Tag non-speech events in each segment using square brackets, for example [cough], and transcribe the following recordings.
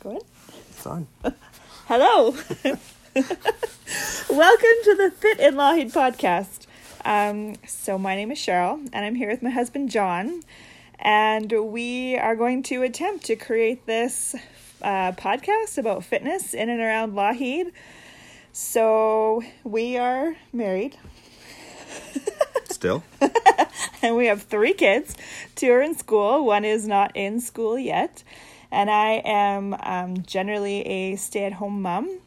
Good. It's on. [laughs] Hello. [laughs] Welcome to the Fit in Lougheed podcast. Um, so my name is Cheryl, and I'm here with my husband John, and we are going to attempt to create this uh, podcast about fitness in and around Lougheed. So we are married, [laughs] Still? and we have three kids. Two are in school. One is not in school yet, and I am um, generally a stay-at-home mom.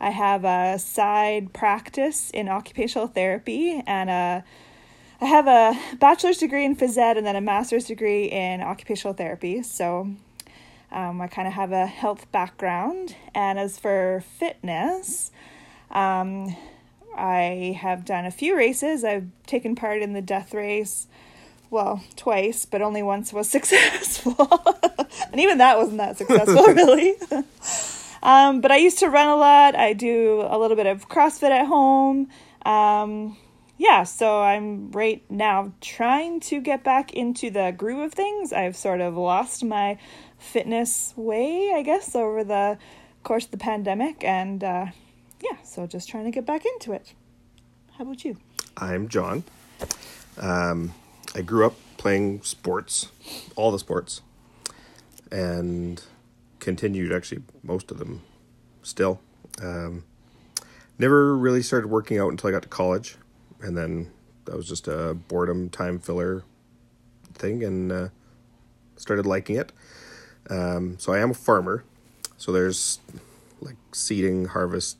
I have a side practice in occupational therapy and a I have a bachelor's degree in phys ed and then a master's degree in occupational therapy. So um, I kind of have a health background. And as for fitness, um, I have done a few races. I've taken part in the death race, well, twice, but only once was [laughs] successful. and even that wasn't that successful, [laughs] really. Um, but I used to run a lot. I do a little bit of CrossFit at home. Um, yeah, so I'm right now trying to get back into the groove of things. I've sort of lost my fitness way, I guess, over the course of the pandemic. And uh, yeah, so just trying to get back into it. How about you? I'm John. Um, I grew up playing sports, all the sports, and continued actually most of them still. Um, never really started working out until I got to college, and then that was just a boredom time filler thing, and uh, started liking it. Um, so I am a farmer, so there's like seeding, harvest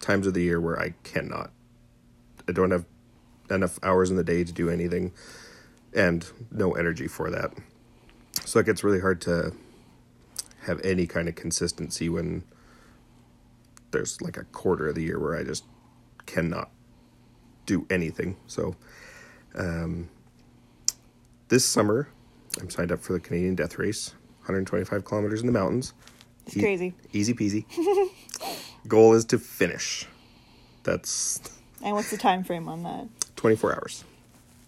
times of the year where I cannot. I don't have enough hours in the day to do anything, and no energy for that. So it gets really hard to have any kind of consistency when there's like a quarter of the year where I just cannot do anything. So um, this summer, I'm signed up for the Canadian Death Race, 125 kilometers in the mountains. It's crazy. Easy peasy. [laughs] Goal is to finish. That's And what's the time frame on that? 24 hours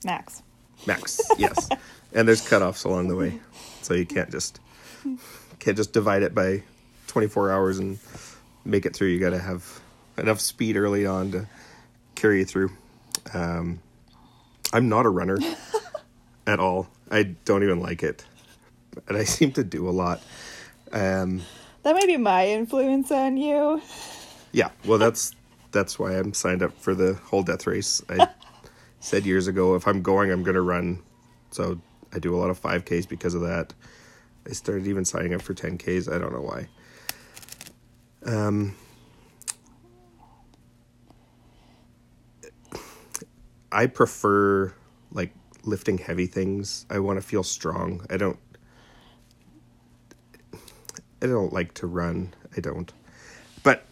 Max. Max. yes, and there's cutoffs along the way, so you can't just can't just divide it by 24 hours and make it through. You got to have enough speed early on to carry you through. Um, I'm not a runner [laughs] at all. I don't even like it, and I seem to do a lot. Um, That might be my influence on you. Yeah, well, that's that's why I'm signed up for the whole death race. I [laughs] said years ago, if I'm going, I'm going to run. So I do a lot of 5Ks because of that. I started even signing up for 10Ks. I don't know why. Um, I prefer like lifting heavy things. I want to feel strong. I don't. I don't like to run. I don't. But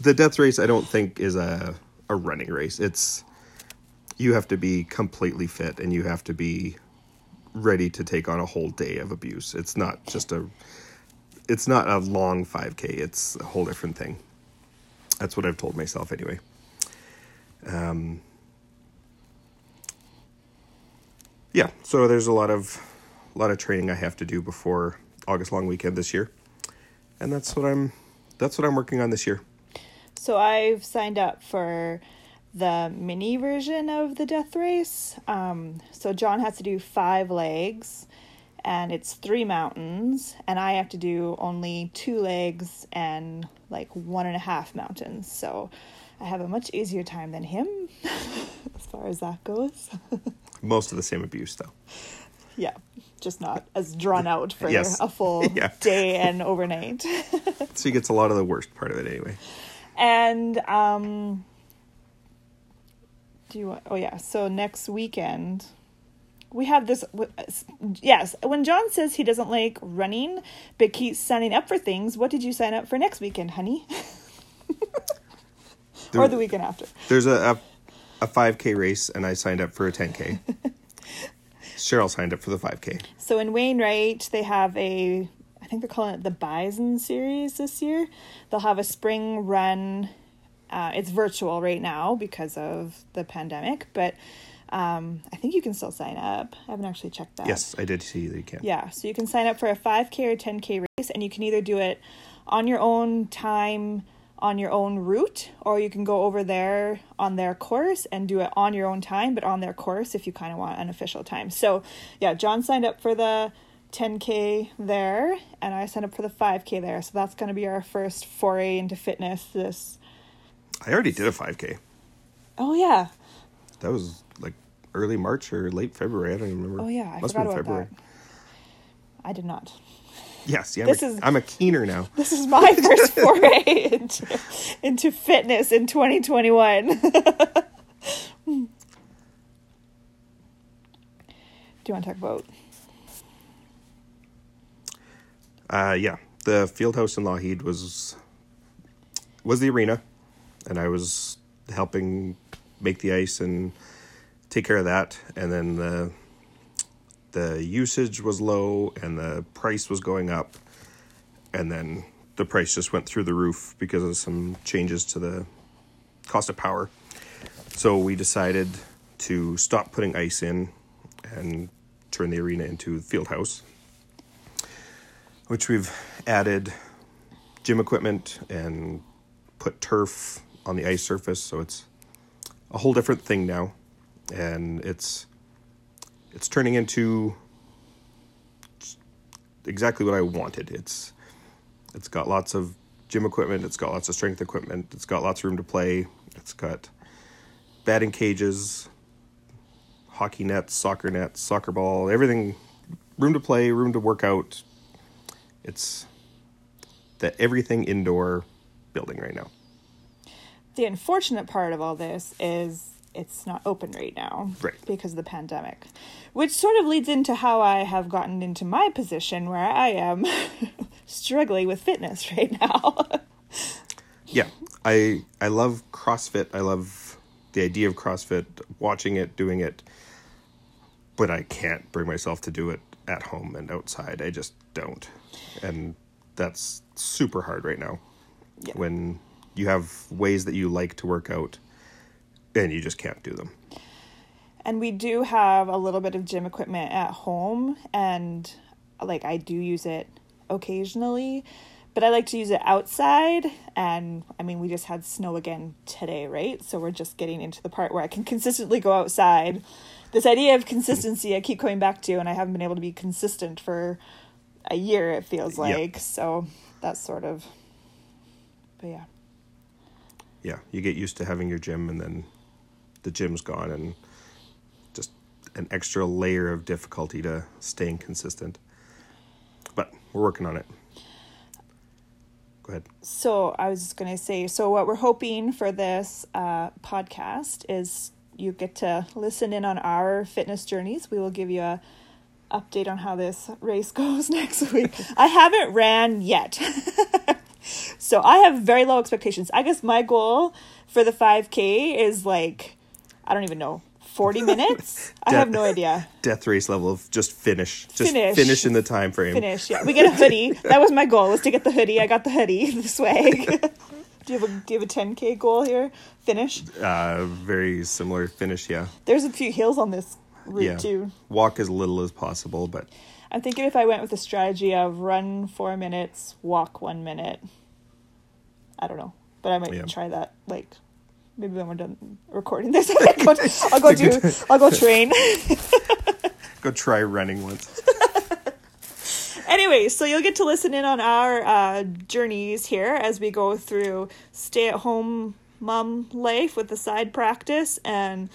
the death race I don't think is a a running race. It's you have to be completely fit and you have to be ready to take on a whole day of abuse. It's not just a it's not a long 5k. It's a whole different thing. That's what I've told myself anyway. Um Yeah, so there's a lot of a lot of training I have to do before August long weekend this year. And that's what I'm that's what I'm working on this year. So I've signed up for the mini version of the death race. Um, so John has to do five legs, and it's three mountains, and I have to do only two legs and like one and a half mountains. So I have a much easier time than him [laughs] as far as that goes. [laughs] Most of the same abuse though. yeah, just not as drawn out for Yes. a full [laughs] Yeah. day and overnight. So he gets a lot of the worst part of it anyway. And um do you want oh yeah, so next weekend we have this yes, when John says he doesn't like running but keeps signing up for things, what did you sign up for next weekend, honey? [laughs] or the weekend after. There's a, a a 5k race and I signed up for a 10k. [laughs] Cheryl signed up for the 5k. So in Wainwright, they have a, I think they're calling it the Bison series this year. They'll have a spring run. Uh, it's virtual right now because of the pandemic, but um, I think you can still sign up. I haven't actually checked that. Yes, I did see that you can. Yeah, so you can sign up for a 5K or 10K race. and you can either do it on your own time on your own route or you can go over there on their course and do it on your own time but on their course if you kind of want an official time so yeah john signed up for the 10k there and i signed up for the 5k there so that's going to be our first foray into fitness this I already did a 5K. oh yeah That was like early March or late February. I don't even remember. oh yeah i Must forgot have about been February. that i did not Yes, yeah, I'm, This a, is- I'm a keener now. This is my [laughs] first foray into, into fitness in 2021. Do you want to talk about? Uh, yeah, the field house in Lougheed was was the arena, and I was helping make the ice and take care of that. And then the the usage was low, and the price was going up, and then the price just went through the roof because of some changes to the cost of power. So we decided to stop putting ice in and turn the arena into field house which we've added gym equipment and put turf on the ice surface so it's a whole different thing now. And it's it's turning into exactly what I wanted. It's it's got lots of gym equipment it's got lots of strength equipment it's got lots of room to play it's got batting cages hockey nets soccer nets soccer ball everything room to play room to work out. It's the everything indoor building right now. The unfortunate part of all this is it's not open right now Right. because of the pandemic, which sort of leads into how I have gotten into my position where I am [laughs] struggling with fitness [laughs] right now. Yeah, I I love CrossFit. I love the idea of CrossFit, watching it, doing it, but I can't bring myself to do it at home and outside. I just don't, and that's super hard right now. Yeah. When you have ways that you like to work out, and you just can't do them. And we do have a little bit of gym equipment at home, and like I do use it occasionally, but I like to use it outside. And I mean, we just had snow again today, right? So we're just getting into the part where I can [laughs] consistently go outside. This idea of consistency, I keep coming back to, and I haven't been able to be consistent for a year, it feels Yep. like. So that's sort of, but yeah. Yeah, you get used to having your gym and then the gym's gone and just an extra layer of difficulty to staying consistent. But we're working on it. Go ahead. So I was just gonna say, so what we're hoping for this uh, podcast is you get to listen in on our fitness journeys. We will give you a update on how this race [laughs] goes next week. [laughs] I haven't ran yet. [laughs] so I have very low expectations. I guess my goal for the 5K is like, I don't even know, 40 [laughs] minutes? I have no idea. Death race level of just finish. Just Finish. finish, in the time frame. Finish. Yeah, we get a hoodie. That was my goal was to get the hoodie. I got the hoodie, [laughs] the swag. [laughs] do you have a do you have a 10k goal here? Finish. Uh, very similar finish, yeah. There's a few hills on this route Yeah. too. Walk as little as possible, but I'm thinking if I went with the strategy of run four minutes, walk one minute. I don't know, but I might Yeah. try that. Like maybe when we're done recording this, [laughs] I'll go, [laughs] I'll go do. I'll go train. go try running once. [laughs] anyway, so you'll get to listen in on our uh, journeys here as we go through stay at home mom life with the side practice and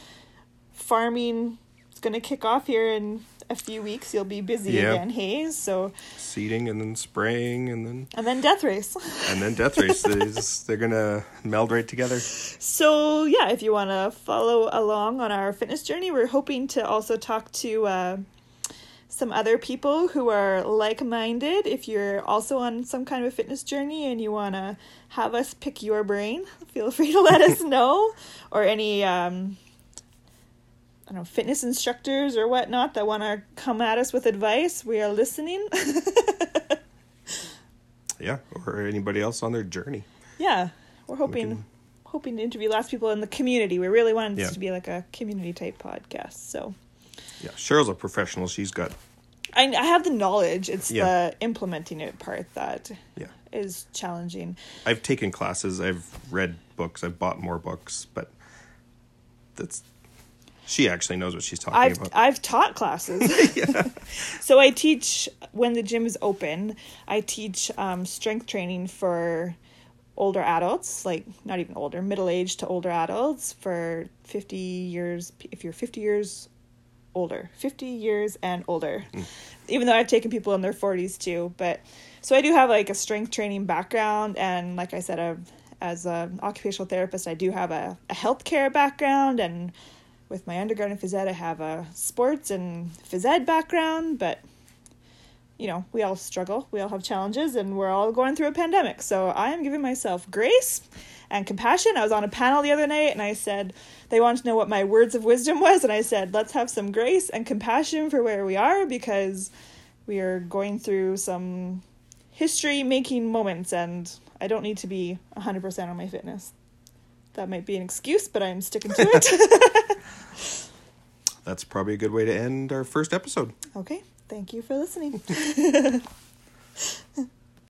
farming is going to kick off here in a few weeks. You'll be busy Yeah. again, hey? So, Seeding and then spraying and then and then death race. [laughs] and then death race. Is- They're gonna meld right together. So, yeah, if you want to follow along on our fitness journey, we're hoping to also talk to uh, some other people who are like minded. If you're also on some kind of a fitness journey and you want to have us pick your brain, [laughs] feel free to let us [laughs] know. Or any, um, I don't know, fitness instructors or whatnot that want to come at us with advice. We are listening. [laughs] Yeah, or anybody else on their journey. yeah, we're hoping. can- Hoping to interview lots of people in the community. We really wanted this Yeah. to be like a community type podcast. So, Yeah, Cheryl's a professional. She's got I, I have the knowledge. It's Yeah. the implementing it part that Yeah. is challenging. I've taken classes, I've read books, I've bought more books, but that's she actually knows what she's talking I've about. I've taught classes. [laughs] [laughs] so I teach when the gym is open. I teach um, strength training for older adults, like not even older, middle aged to older adults for fifty years. If you're fifty years older, fifty years and older. Even though I've taken people in their forties too, but so I do have like a strength training background, and like I said, a, as an occupational therapist, I do have a, a healthcare background and with my undergrad in phys ed, I have a sports and phys ed background, but you know, we all struggle, we all have challenges, and we're all going through a pandemic. So I am giving myself grace and compassion. I was on a panel the other night and I said, they wanted to know what my words of wisdom was, and I said, let's have some grace and compassion for where we are because we are going through some history making moments, and I don't need to be 100% on my fitness. That might be an excuse, but I'm sticking to it. [laughs] That's probably a good way to end our first episode. Okay, thank you for listening. [laughs]